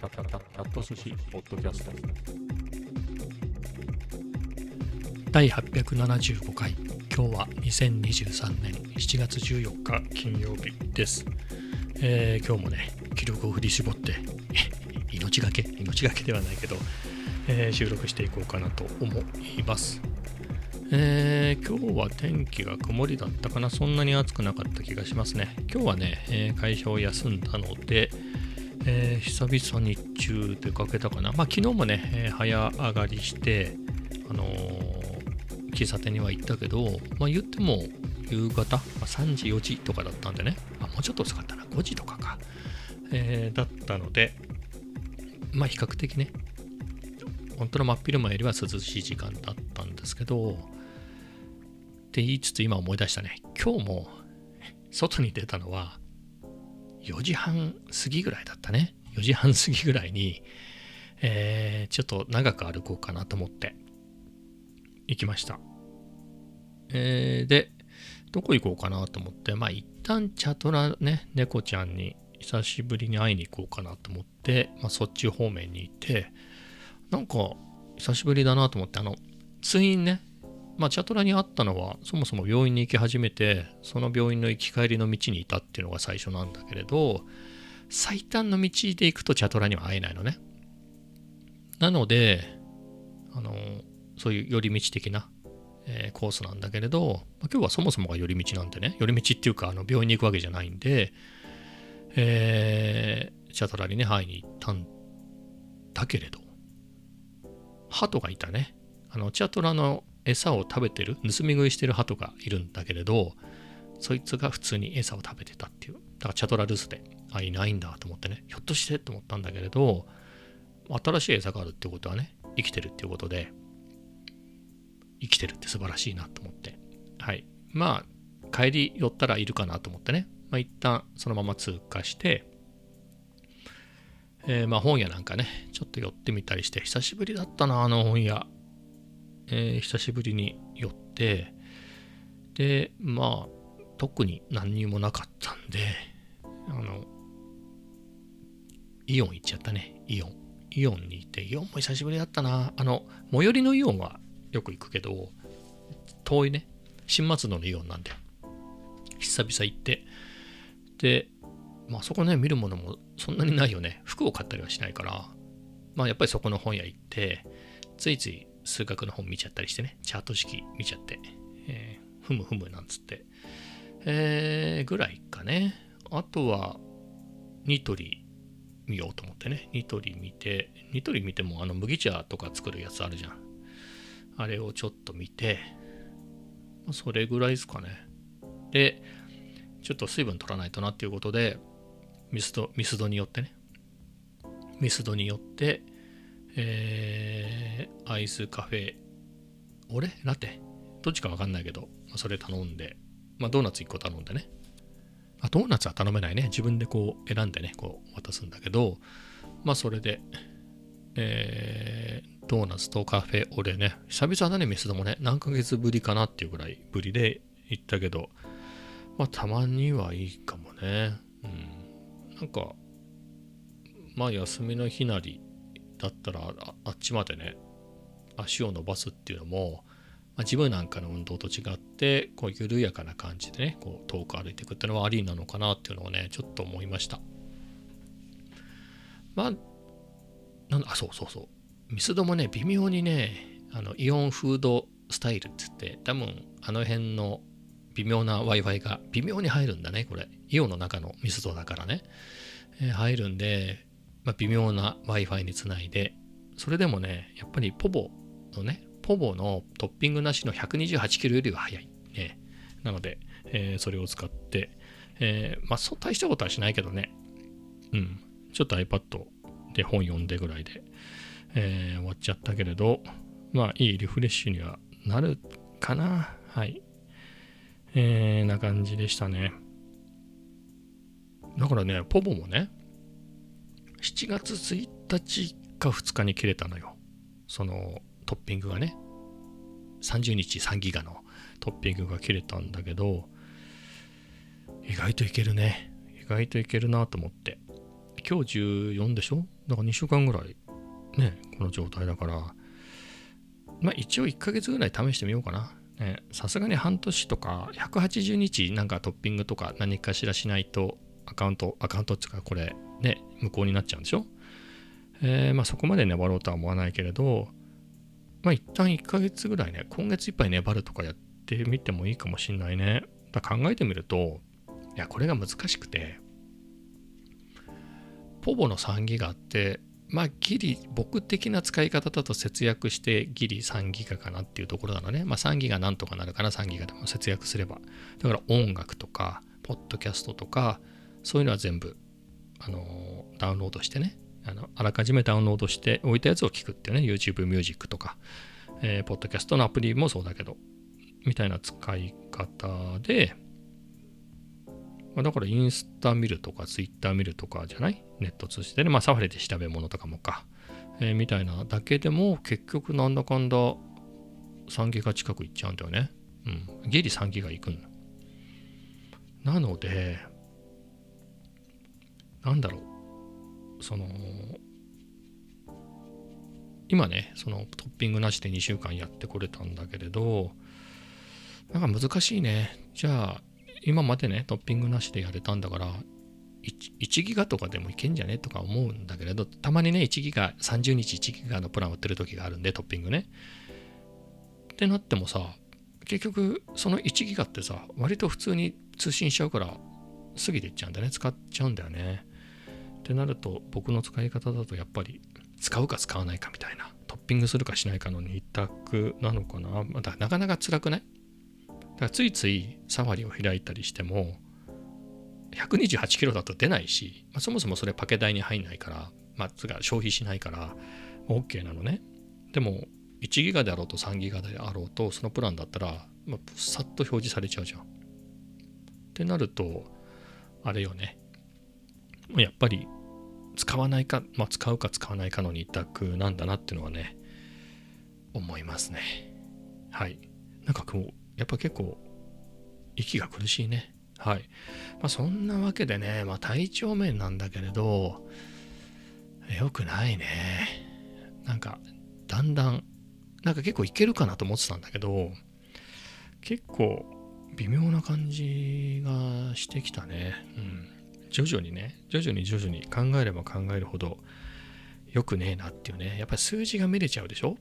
キャット寿司ポッドキャスト第875回今日は2023年7月14日金曜日です、えー今日もね気力を振り絞って命がけ命がけではないけど、えー収録していこうかなと思います。えー今日は天気が曇りだったかな。そんなに暑くなかった気がしますね。今日はね、えー会社を休んだので、えー久々日中出かけたかな。まあ昨日もね、えー早上がりしてあのー喫茶店には行ったけど、まあ、言っても夕方、まあ、3時4時とかだったんでね。あもうちょっと遅かったな。5時とかか、えーだったのでまあ比較的ね本当の真っ昼間よりは涼しい時間だったんですけどって言いつつ今思い出したね。今日も外に出たのは4時半過ぎぐらいだったね4時半過ぎぐらいに、えーちょっと長く歩こうかなと思って行きました。えーで、どこ行こうかなと思って、まあ一旦チャトラね、猫ちゃんに久しぶりに会いに行こうかなと思って、まあそっち方面に行って、なんか久しぶりだなと思って、あの、通院ね、まあチャトラに会ったのは、そもそも病院に行き始めて、その病院の行き帰りの道にいたっていうのが最初なんだけれど、最短の道で行くとチャトラには会えないのね。なので、あの、そういう寄り道的な、えーコースなんだけれど、まあ今日はそもそもが寄り道なんでね、寄り道っていうか、あの病院に行くわけじゃないんで、えー、チャトラにね、会いに行ったんだけれど、鳩がいたね。あの、チャトラの餌を食べてる、盗み食いしてる鳩がいるんだけれど、そいつが普通に餌を食べてたっていう。だからチャトラ留守で、あ、いないんだと思ってね、ひょっとしてと思ったんだけれど、新しい餌があるってことはね、生きてるっていうことで、生きてるって素晴らしいなと思って。はい。まあ、帰り寄ったらいるかなと思ってね。まあ、一旦そのまま通過して、えーまあ本屋なんかね、ちょっと寄ってみたりして、久しぶりだったな、あの本屋。えー久しぶりに寄って、で、まあ、特に何にもなかったんで、あの、イオン行っちゃったね、イオン。イオンに行って、イオンも久しぶりだったな。あの、最寄りのイオンはよく行くけど、遠いね、新松戸のイオンなんで、久々行って、で、まあそこね、見るものもそんなにないよね。服を買ったりはしないから、まあやっぱりそこの本屋行って、ついつい数学の本見ちゃったりしてね、チャート式見ちゃって、えーふむふむなんつって、えーぐらいかね。あとは、ニトリ見ようと思ってね、ニトリ見て、ニトリ見てもあの麦茶とか作るやつあるじゃん。あれをちょっと見て、それぐらいですかね。で、ちょっと水分取らないとなっていうことで、ミスド、ミスドによってね、ミスドによって、えーアイスカフェ、俺？ラテどっちかわかんないけど、まあ、それ頼んで、まあ、ドーナツ1個頼んでね。あドーナツは頼めないね。自分でこう選んでね、こう渡すんだけど、まあそれで、えードーナツとカフェオレね、久々だね、ミスドもね、何ヶ月ぶりかなっていうぐらいぶりで行ったけど、まあたまにはいいかもね。うん。なんか、まあ休みの日なりだったらあっちまでね、足を伸ばすっていうのも、まあ、自分なんかの運動と違って、こう緩やかな感じでね、こう遠く歩いていくっていうのはありなのかなっていうのをね、ちょっと思いました。まあ、なん、あ、そうそうそう。ミスドもね、微妙にね、あのイオンフードスタイルって言って、多分あの辺の微妙な Wi-Fi が微妙に入るんだね、これ。イオンの中のミスドだからね。えー入るんで、まあ、微妙な Wi-Fi につないで、それでもね、やっぱりポボのね、ポボのトッピングなしの128キロよりは早い。ね。なので、えーそれを使って、えーまあ、そう大したことはしないけどね。うん。ちょっと iPad で本読んでぐらいで、えー終わっちゃったけれど、まあ、いいリフレッシュにはなるかな。はい。えー、な感じでしたね。だからね、ポボもね、7月1日か2日に切れたのよ。そのトッピングがね。30日3ギガのトッピングが切れたんだけど、意外といけるね。意外といけるなと思って。今日14でしょ？だから2週間ぐらいねこの状態だからまあ一応1ヶ月ぐらい試してみようかなさすがに半年とか180日なんかトッピングとか何かしらしないとアカウントアカウントっていうかこれね無効になっちゃうんでしょ？えー、まあそこまで粘ろうとは思わないけれどまあ一旦1ヶ月ぐらいね今月いっぱい粘るとかやってみてもいいかもしんないね。だ考えてみるといやこれが難しくてポボの3ギガってまあギリ僕的な使い方だと節約してギリ3ギガかなっていうところなのね。まあ3ギガなんとかなるかな3ギガでも節約すれば。だから音楽とかポッドキャストとかそういうのは全部あのダウンロードしてねあのあらかじめダウンロードして置いたやつを聞くっていうね YouTube ミュージックとか、えー、ポッドキャストのアプリもそうだけどみたいな使い方でまあだからインスタ見るとかツイッター見るとかじゃない？ネット通じてね、まあサファリで調べ物とかもか、えー、みたいなだけでも結局なんだかんだ3ギガ近くいっちゃうんだよね。うん。ギリ3ギガいくんなので、なんだろう。その、今ね、そのトッピングなしで2週間やってこれたんだけれど、なんか難しいね。じゃあ、今までね、トッピングなしでやれたんだから、1, 1ギガとかでもいけんじゃねとか思うんだけれど、たまにね、1ギガ、30日1ギガのプラン売ってる時があるんで、トッピングね。ってなってもさ、結局、その1ギガってさ、割と普通に通信しちゃうから、過ぎていっちゃうんだよね。使っちゃうんだよね。ってなると、僕の使い方だとやっぱり、使うか使わないかみたいな、トッピングするかしないかの2択なのかな。まだなかなか辛くない？だからついついサファリを開いたりしても128キロだと出ないし、まあ、そもそもそれパケ代に入んないから、まあ、つが消費しないから OK なのね。でも1ギガであろうと3ギガであろうとそのプランだったら、まあ、さっと表示されちゃうじゃん。ってなるとあれよね。やっぱり使わないか、まあ、使うか使わないかの2択なんだなっていうのはね思いますねはいなんかこうやっぱ結構息が苦しいね。はい。まあそんなわけでね、まあ体調面なんだけれど、良くないね。なんか、だんだん、なんか結構いけるかなと思ってたんだけど、結構微妙な感じがしてきたね。うん。徐々にね、徐々に徐々に考えれば考えるほど良くねえなっていうね。やっぱり数字が見れちゃうでしょ？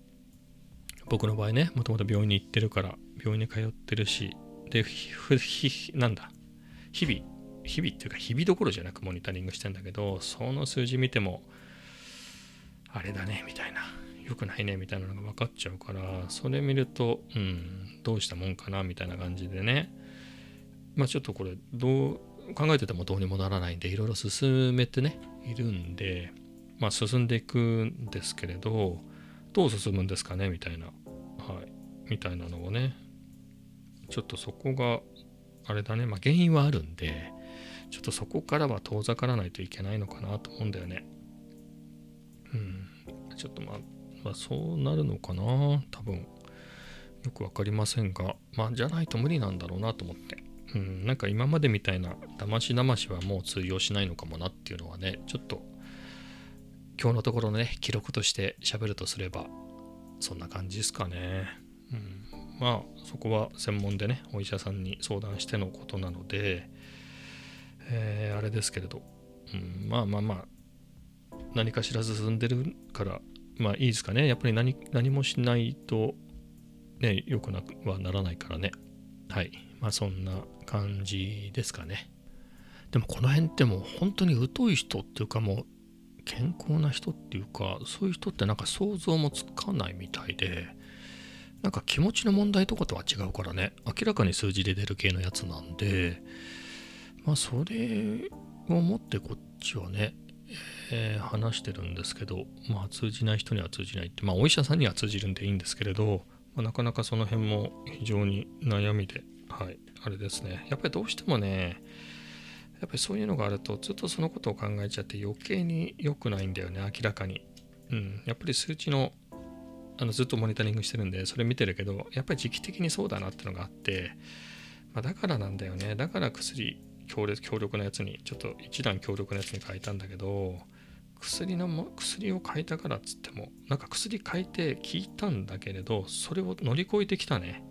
僕の場合ね、もともと病院に行ってるから、病院に通ってるし、で、ひ、なんだ、日々、日々っていうか日々どころじゃなくモニタリングしてんだけど、その数字見ても、あれだね、みたいな、良くないね、みたいなのが分かっちゃうから、それ見ると、うん、どうしたもんかな、みたいな感じでね、まあちょっとこれ、どう、考えててもどうにもならないんで、いろいろ進めてね、いるんで、まあ進んでいくんですけれど、どう進むんですかねみたいな、はい、みたいなのをね、ちょっとそこがあれだね、まあ、原因はあるんでちょっとそこからは遠ざからないといけないのかなと思うんだよね。うん。ちょっとまあ、まあ、そうなるのかな多分。よく分かりませんがまあじゃないと無理なんだろうなと思って。うんなんか今までみたいな騙し騙しはもう通用しないのかもなっていうのはねちょっと今日のところね記録として喋るとすればそんな感じですかね。うんまあそこは専門でねお医者さんに相談してのことなので、えー、あれですけれど、うん、まあまあまあ何かしら進んでるからまあいいですかね。やっぱり何何もしないとね良くなくはならないからね。はい。まあそんな感じですかね。でもこの辺ってもう本当に疎い人っていうかもう健康な人っていうかそういう人ってなんか想像もつかないみたいでなんか気持ちの問題とかとは違うからね、明らかに数字で出る系のやつなんで、まあそれをもってこっちはね、えー、話してるんですけど、まあ通じない人には通じないって、まあお医者さんには通じるんでいいんですけれど、まあ、なかなかその辺も非常に悩みで、はい、あれですね。やっぱりどうしてもね、やっぱりそういうのがあるとずっとそのことを考えちゃって余計に良くないんだよね、明らかに。うん、やっぱり数値のあのずっとモニタリングしてるんでそれ見てるけどやっぱり時期的にそうだなってのがあって、まあ、だからなんだよねだから薬強烈強力なやつにちょっと一段強力なやつに変えたんだけど薬のも薬を変えたからっつってもなんか薬変えて効いたんだけれどそれを乗り越えてきたね、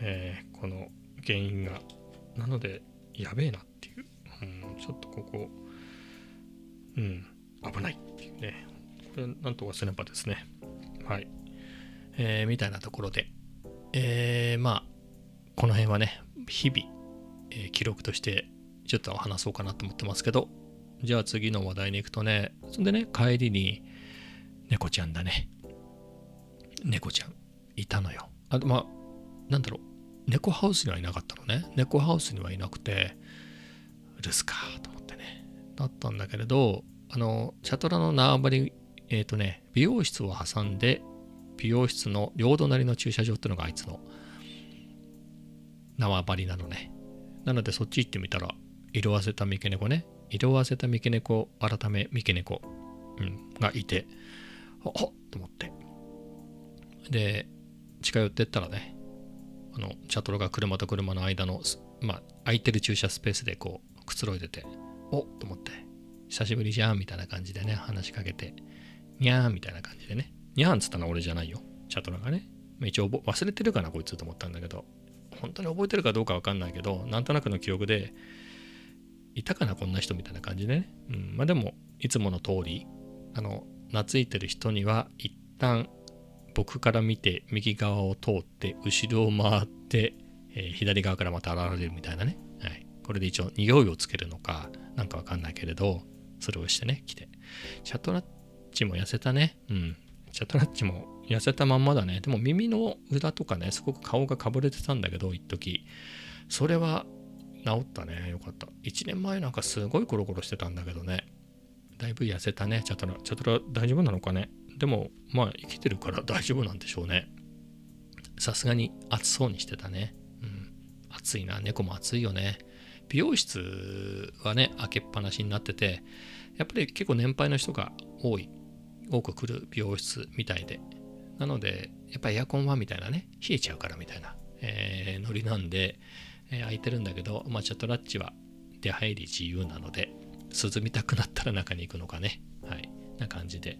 えこの原因が。なのでやべえなっていう、うん、ちょっとここ。うん危ないっていうね。これなんとかせねばですね。はい。えーみたいなところで。えーまあこの辺はね日々、えー記録としてちょっと話そうかなと思ってますけど。じゃあ次の話題に行くとねそんでね帰りに猫ちゃんだね。猫ちゃんいたのよ。あとまあなんだろう。猫ハウスにはいなかったのね。猫ハウスにはいなくて留守かと思ってね。だったんだけれどあのチャトラの縄張りえっ、とね美容室を挟んで美容室の両隣の駐車場ってのがあいつの縄張りなのね。なのでそっち行ってみたら色あせた三毛猫ね。色あせた三毛猫改め三毛猫、うん、がいてあっと思って。で近寄ってったらねあのチャトロが車と車の間のまあ空いてる駐車スペースでこうくつろいでておっと思って久しぶりじゃんみたいな感じでね話しかけてにゃーみたいな感じでね。にゃーんっつったのは俺じゃないよチャトラがね。一応忘れてるかなこいつと思ったんだけど。本当に覚えてるかどうかわかんないけどなんとなくの記憶でいたかなこんな人みたいな感じでね、うん、まあでもいつもの通りあの懐いてる人には一旦僕から見て右側を通って後ろを回って、えー左側からまた現れるみたいなね、はい、これで一応匂いをつけるのかなんかわかんないけれどそれをしてね来て。チャトラッチも痩せたね。うん。チャトラッチも痩せたまんまだね。でも耳の裏とかねすごく顔がかぶれてたんだけど一時。それは治ったね。よかった。1年前なんかすごいコロコロしてたんだけどね。だいぶ痩せたねチャトラ。チャトラ大丈夫なのかね？でもまあ生きてるから大丈夫なんでしょうね。さすがに暑そうにしてたね。うん。暑いな。猫も暑いよね。美容室はね開けっぱなしになっててやっぱり結構年配の人が多い。多く来る美容室みたいで。なのでやっぱりエアコンはみたいなね冷えちゃうからみたいな、えーノリなんで、えー空いてるんだけど、まあ、チャトラッチは出入り自由なので涼みたくなったら中に行くのかね。はい。な感じで。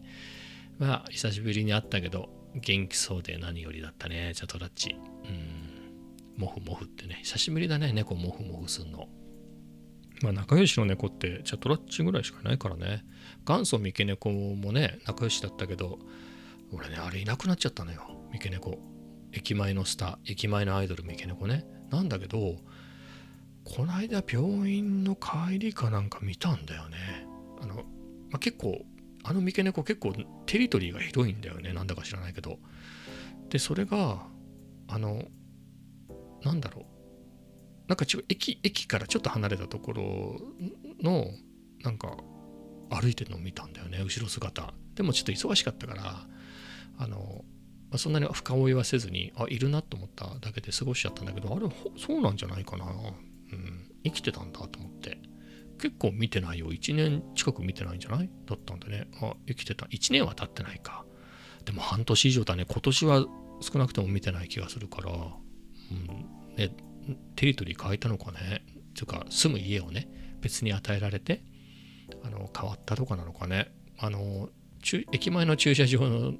まあ久しぶりに会ったけど元気そうで何よりだったね。チャトラッチ。うん。モフモフってね。久しぶりだね。猫モフモフすんの。まあ仲良しの猫ってチャトラッチぐらいしかないからね。元祖三毛猫もね仲良しだったけど俺ねあれいなくなっちゃったのよ。三毛猫。駅前のスター駅前のアイドル三毛猫ね。なんだけどこの間病院の帰りかなんか見たんだよね。あの、まあ、結構あの三毛猫結構テリトリーが広いんだよね。なんだか知らないけど。でそれがあのなんだろう。なんかちょ駅駅からちょっと離れたところのなんか歩いてるのを見たんだよね。後ろ姿。でもちょっと忙しかったからあのまあそんなに深追いはせずにあいるなと思っただけで過ごしちゃったんだけどあれそうなんじゃないかな、うん、生きてたんだと思って。結構見てないよ。1年近く見てないんじゃない？だったんでね。あ生きてた。1年は経ってないか。でも半年以上だね。今年は少なくとも見てない気がするから、うん。ね、テリトリー変えたのかね。っていうか住む家をね別に与えられてあの変わったとかなのかね。あの駅前の駐車場の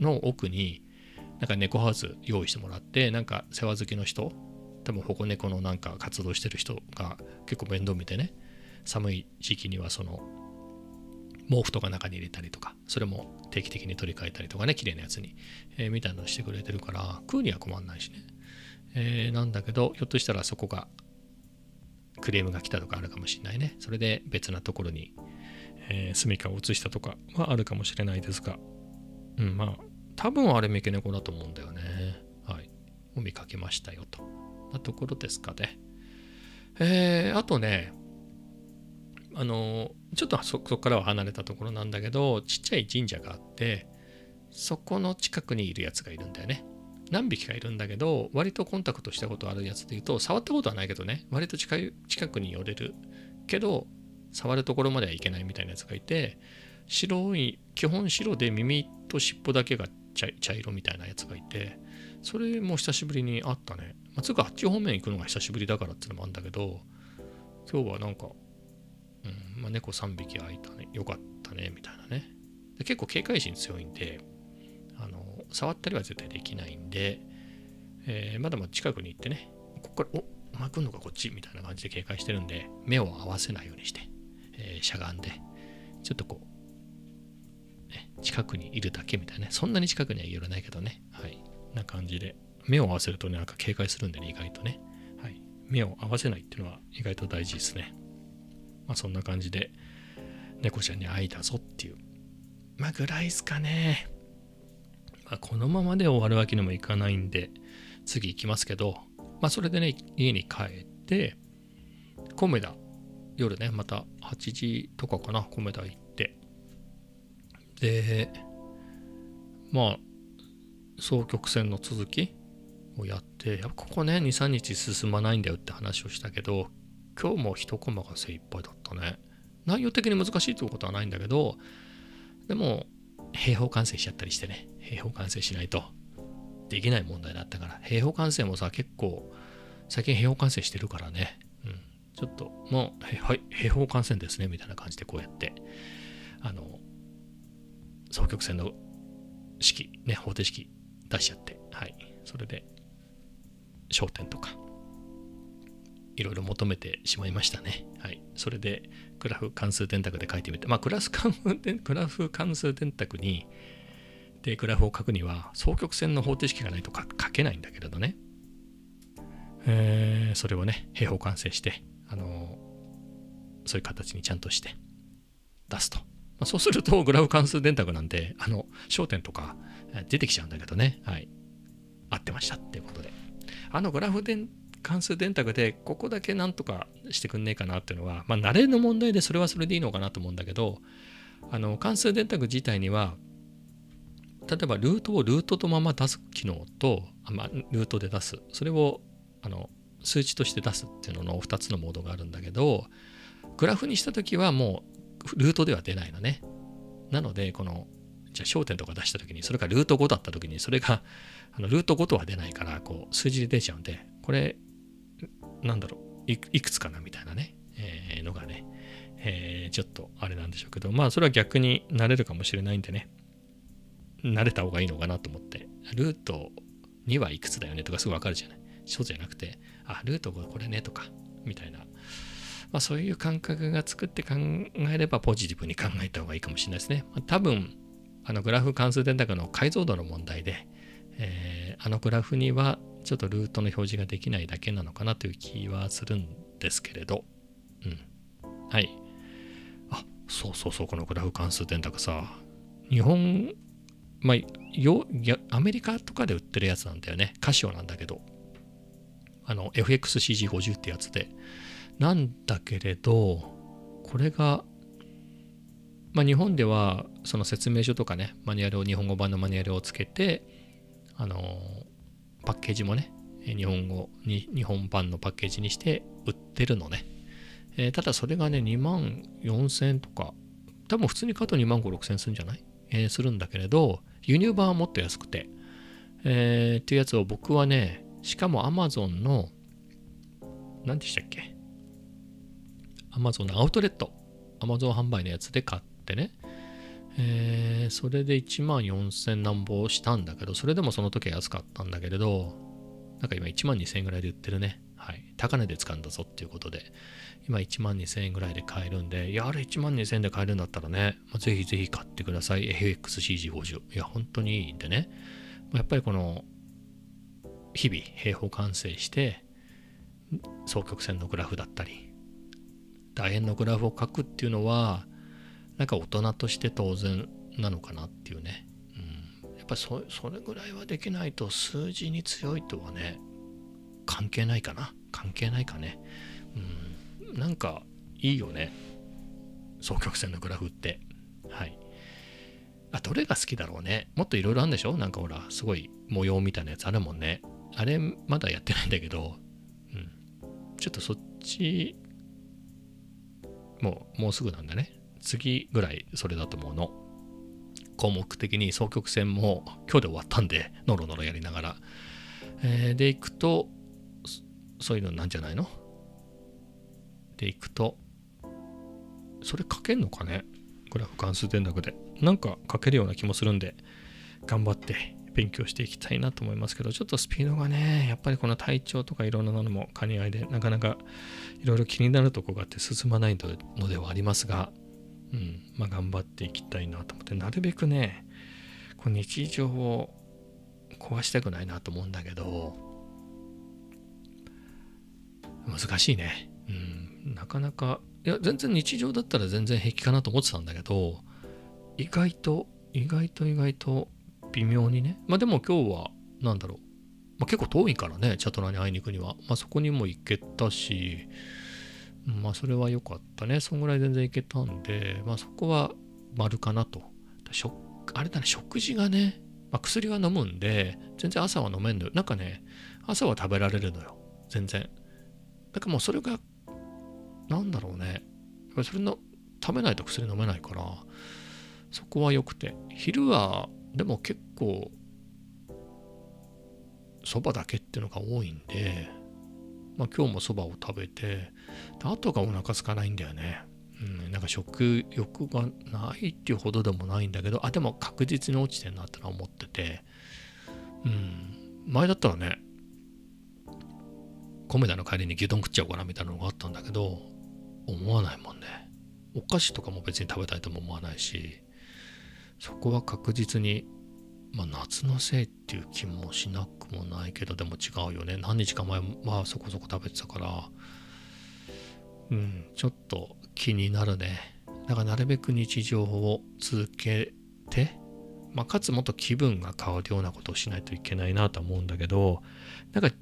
の奥になんか猫ハウス用意してもらってなんか世話好きの人多分保護猫のなんか活動してる人が結構面倒見てね寒い時期にはその毛布とか中に入れたりとかそれも定期的に取り替えたりとかね綺麗なやつに、えーみたいなのしてくれてるから食うには困んないしね、えーなんだけどひょっとしたらそこがクレームが来たとかあるかもしれないね。それで別なところに、えー、住処を移したとかはあるかもしれないですがうんまあ多分あれ三毛猫だと思うんだよね。はい。を見かけましたよと。なところですかね。えー、あとねあのちょっとそこからは離れたところなんだけどちっちゃい神社があってそこの近くにいるやつがいるんだよね。何匹かいるんだけど割とコンタクトしたことあるやつで言うと触ったことはないけどね。割と近い近くに寄れるけど触るところまではいけないみたいなやつがいて白い基本白で耳と尻尾だけが茶色みたいなやつがいてそれも久しぶりに会ったね、まあ、つうかあっち方面行くのが久しぶりだからっていうのもあるんだけど今日はなんか、うん。まあ、猫3匹会えたね。よかったねみたいなね。で結構警戒心強いんであの触ったりは絶対できないんで、えーまだまだ近くに行ってねここからおお前来んのかこっち？みたいな感じで警戒してるんで目を合わせないようにして、えーしゃがんでちょっとこう、ね、近くにいるだけみたいなね。そんなに近くにはいらないけどね。はい。な感じで。目を合わせるとねなんか警戒するんでね意外とね。はい。目を合わせないっていうのは意外と大事ですね。まあそんな感じで猫ちゃんに会いたぞっていう。まあぐらいですかね。まあ、このままで終わるわけにもいかないんで次行きますけどまあそれでね家に帰ってコメダ夜ねまた8時とかかなコメダ行って。でまあ双曲線の続きをやってやっぱここね23日進まないんだよって話をしたけど今日も一コマが精一杯だったね。内容的に難しいということはないんだけどでも平方完成しちゃったりしてね。平方完成しないと。できない問題だったから。平方完成もさ結構最近平方完成してるからね、うん、ちょっともうはい平方完成ですね。みたいな感じでこうやってあの双曲線の式ね方程式出しちゃって。はい。それで焦点とかいろいろ求めてしまいましたね。はい。それで、グラフ関数電卓で書いてみて、まあ、グラフ関数電グラフ関数電卓に、で、グラフを書くには、双曲線の方程式がないと書けないんだけれどね。えーそれをね、平方完成して、あのーそういう形にちゃんとして出すと。まあ、そうすると、グラフ関数電卓なんで、あの、焦点とか出てきちゃうんだけどね。はい。合ってましたっていうことで。あのグラフ電関数電卓でここだけなんとかしてくんねえかなっていうのは、まあ、慣れの問題でそれはそれでいいのかなと思うんだけど、あの関数電卓自体には、例えばルートをルートとまま出す機能と、あまあ、ルートで出す、それをあの数値として出すっていうのの2つのモードがあるんだけど、グラフにしたときはもうルートでは出ないのね。なので、この、じゃあ焦点とか出したときに、それがルート5だったときに、それがあのルート5とは出ないから、こう数字で出ちゃうんで、これ、なんだろうい、くつかなみたいなね、えーのがね、えーちょっとあれなんでしょうけど、まあそれは逆になれるかもしれないんでね、慣れた方がいいのかなと思って、ルート2はいくつだよねとかすぐわかるじゃない。そうじゃなくて、あ、ルート5これねとか、みたいな。まあそういう感覚が作って考えればポジティブに考えた方がいいかもしれないですね。まあ、多分、あのグラフ関数電卓の解像度の問題で、えーあのグラフにはちょっとルートの表示ができないだけなのかなという気はするんですけれど、うん。はい。あ、そうそうそう、このグラフ関数電卓さ、日本、まあ、よアメリカとかで売ってるやつなんだよね。カシオなんだけど、あの、FXCG50 ってやつで。なんだけれど、これが、まあ、日本ではその説明書とかね、マニュアルを、日本語版のマニュアルをつけて、あのパッケージもね、日本語に、日本版のパッケージにして売ってるのね。えーただそれがね、2万4000円とか、多分普通に買うと2万5、6000円するんじゃない、えーするんだけれど、輸入版はもっと安くて、えーっていうやつを僕はね、しかも Amazon の、何でしたっけ ?Amazon のアウトレット、Amazon 販売のやつで買ってね、えーそれで1万4000何ぼしたんだけど、それでもその時は安かったんだけれど、なんか今1万2000円ぐらいで売ってるね。はい。高値で使うんだぞっていうことで、今1万2000円ぐらいで買えるんで、いや、あれ1万2000円で買えるんだったらね、まあぜひぜひ買ってください。FXCG50。いや、本当にいいんでね。やっぱりこの、日々平方完成して、双曲線のグラフだったり、楕円のグラフを書くっていうのは、なんか大人として当然なのかなっていうね。うん、やっぱそれぐらいはできないと数字に強いとはね、関係ないかな。関係ないかね。うん、なんかいいよね。双曲線のグラフって。はい。あ、どれが好きだろうね。もっといろいろあるんでしょ？なんかほら、すごい模様みたいなやつあるもんね。あれ、まだやってないんだけど、うん。ちょっとそっち、もう、もうすぐなんだね。次ぐらいそれだと思うの。項目的に双曲線も今日で終わったんで、ノロノロやりながら。えーで、いくと、そういうのなんじゃないの？で、いくと、それ書けんのかね？グラフ関数電卓でなんか書けるような気もするんで頑張って勉強していきたいなと思いますけどちょっとスピードがねやっぱりこの体調とかいろんなのも兼ね合いでなかなかいろいろ気になるとこがあって進まないのではありますが、うん。まあ、頑張っていきたいなと思ってなるべくねこの日常を壊したくないなと思うんだけど難しいね、うん、なかなかいや全然日常だったら全然平気かなと思ってたんだけど意外と意外と意外と微妙にね。まあでも今日は何だろう、まあ、結構遠いからねチャトラに会いに行くには、まあ、そこにも行けたしまあそれは良かったね。そんぐらい全然行けたんでまあそこは丸かなと。あれだね食事がね、まあ、薬は飲むんで全然朝は飲めんのよ。なんかね朝は食べられるのよ。全然。だからもうそれがなんだろうね。それの食べないと薬飲めないからそこは良くて。昼はでも結構そばだけっていうのが多いんで、まあ、今日もそばを食べてあとがお腹空かないんだよね、うん、なんか食欲がないっていうほどでもないんだけどあでも確実に落ちてんなってのは思ってて。うん前だったらね米田の帰りに牛丼食っちゃおうかなみたいなのがあったんだけど思わないもんね。お菓子とかも別に食べたいとも思わないしそこは確実に、まあ、夏のせいっていう気もしなくもないけどでも違うよね何日か前はそこそこ食べてたからうんちょっと気になるねだからなるべく日常を続けて、まあ、かつもっと気分が変わるようなことをしないといけないなと思うんだけどなんか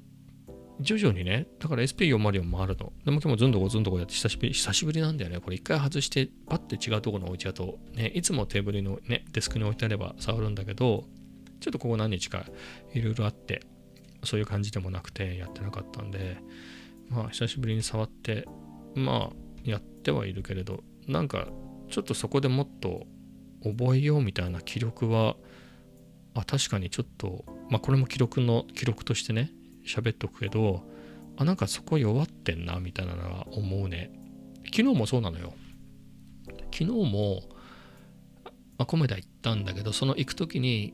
徐々にね、だから SP404 もあるの。でも今日もずんどこずんどこやって久しぶり、久しぶりなんだよね。これ一回外して、パッて違うところに置いちゃうと、ね、いつもテーブルのね、デスクに置いてあれば触るんだけど、ちょっとここ何日かいろいろあって、そういう感じでもなくてやってなかったんで、まあ久しぶりに触って、まあやってはいるけれど、なんかちょっとそこでもっと覚えようみたいな記録は、あ、確かにちょっと、まあこれも記録の記録としてね、喋っとくけどあなんかそこ弱ってんなみたいなのは思うね。昨日もそうなのよ。昨日も、まあ、コメダ行ったんだけどその行く時に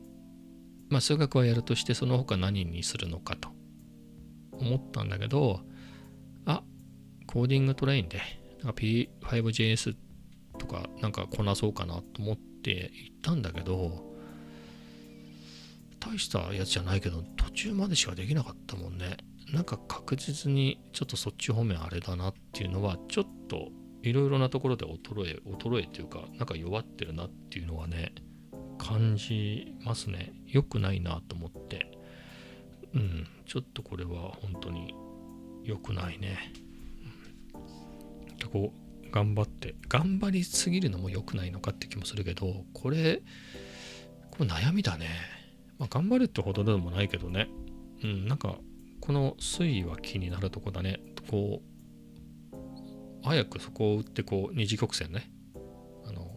まあ数学はやるとしてその他何にするのかと思ったんだけどあコーディングトレインでなんか P5JS とかなんかこなそうかなと思って行ったんだけど大したやつじゃないけど途中までしかできなかったもんね。なんか確実にちょっとそっち方面あれだなっていうのはちょっといろいろなところで衰え衰えっていうかなんか弱ってるなっていうのはね感じますね。良くないなと思って。うん。ちょっとこれは本当に良くないね、うん、こう頑張って。頑張りすぎるのも良くないのかって気もするけどこれこれ悩みだね。まあ、頑張るってほどでもないけどね。うん、なんか、この推移は気になるとこだね。こう、早くそこを打って、こう、二次曲線ね。あの、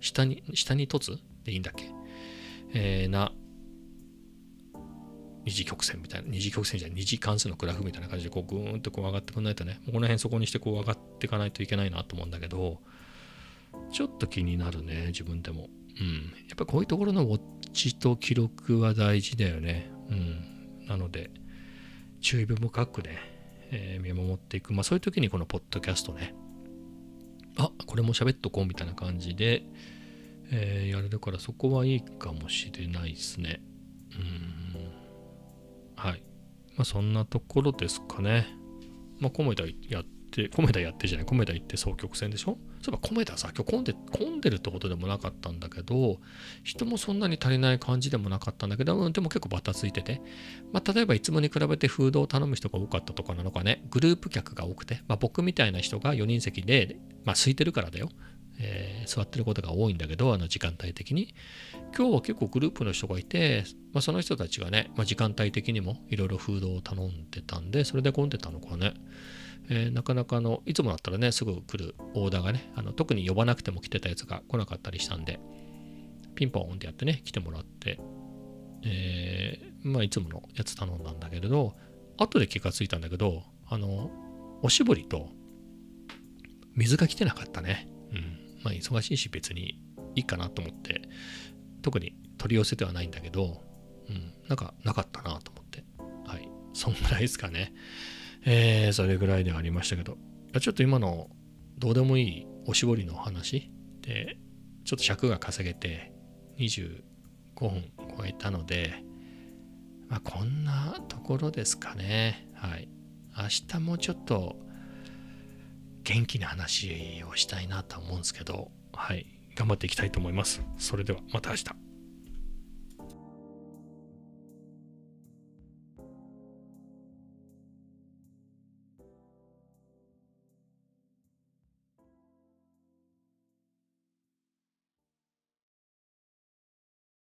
下に、下に凸でいいんだっけえー、な、二次曲線みたいな、二次曲線じゃない、二次関数のグラフみたいな感じで、こう、ぐーんとこう上がってくんないとね、この辺そこにしてこう上がっていかないといけないなと思うんだけど、ちょっと気になるね、自分でも。うん。やっぱこういうところのウォッチと記録は大事だよね。うん。なので、注意深くね、えー、見守っていく。まあそういう時にこのポッドキャストね、あ、これも喋っとこうみたいな感じで、えー、やれるからそこはいいかもしれないですね。うん。はい。まあそんなところですかね。まあコメダやって、コメダやってじゃない、コメダ行って双曲線でしょ？そういえば米田さ今日混んで混んでるってことでもなかったんだけど人もそんなに足りない感じでもなかったんだけど、でも結構バタついてて、まあ、例えばいつもに比べてフードを頼む人が多かったとかなのかねグループ客が多くて、まあ、僕みたいな人が4人席で、まあ、空いてるからだよえー、座ってることが多いんだけど、あの時間帯的に。今日は結構グループの人がいて、まあ、その人たちがね、まあ、時間帯的にもいろいろフードを頼んでたんで、それで混んでたのかね。えー、なかなかのいつもだったらねすぐ来るオーダーがねあの特に呼ばなくても来てたやつが来なかったりしたんでピンポンってやってね来てもらって、えー、まあいつものやつ頼んだんだけれど後で気がついたんだけどあのおしぼりと水が来てなかったねまあ忙しいし別にいいかなと思って特に取り寄せてはないんだけど、うん、なんかなかったなと思って。はい。そんぐらいですかね。えー、それぐらいではありましたけど。ちょっと今のどうでもいいおしぼりの話でちょっと尺が稼げて25分超えたので、まあ、こんなところですかね。はい。明日もちょっと元気な話をしたいなと思うんですけどはい頑張っていきたいと思います。それではまた明日。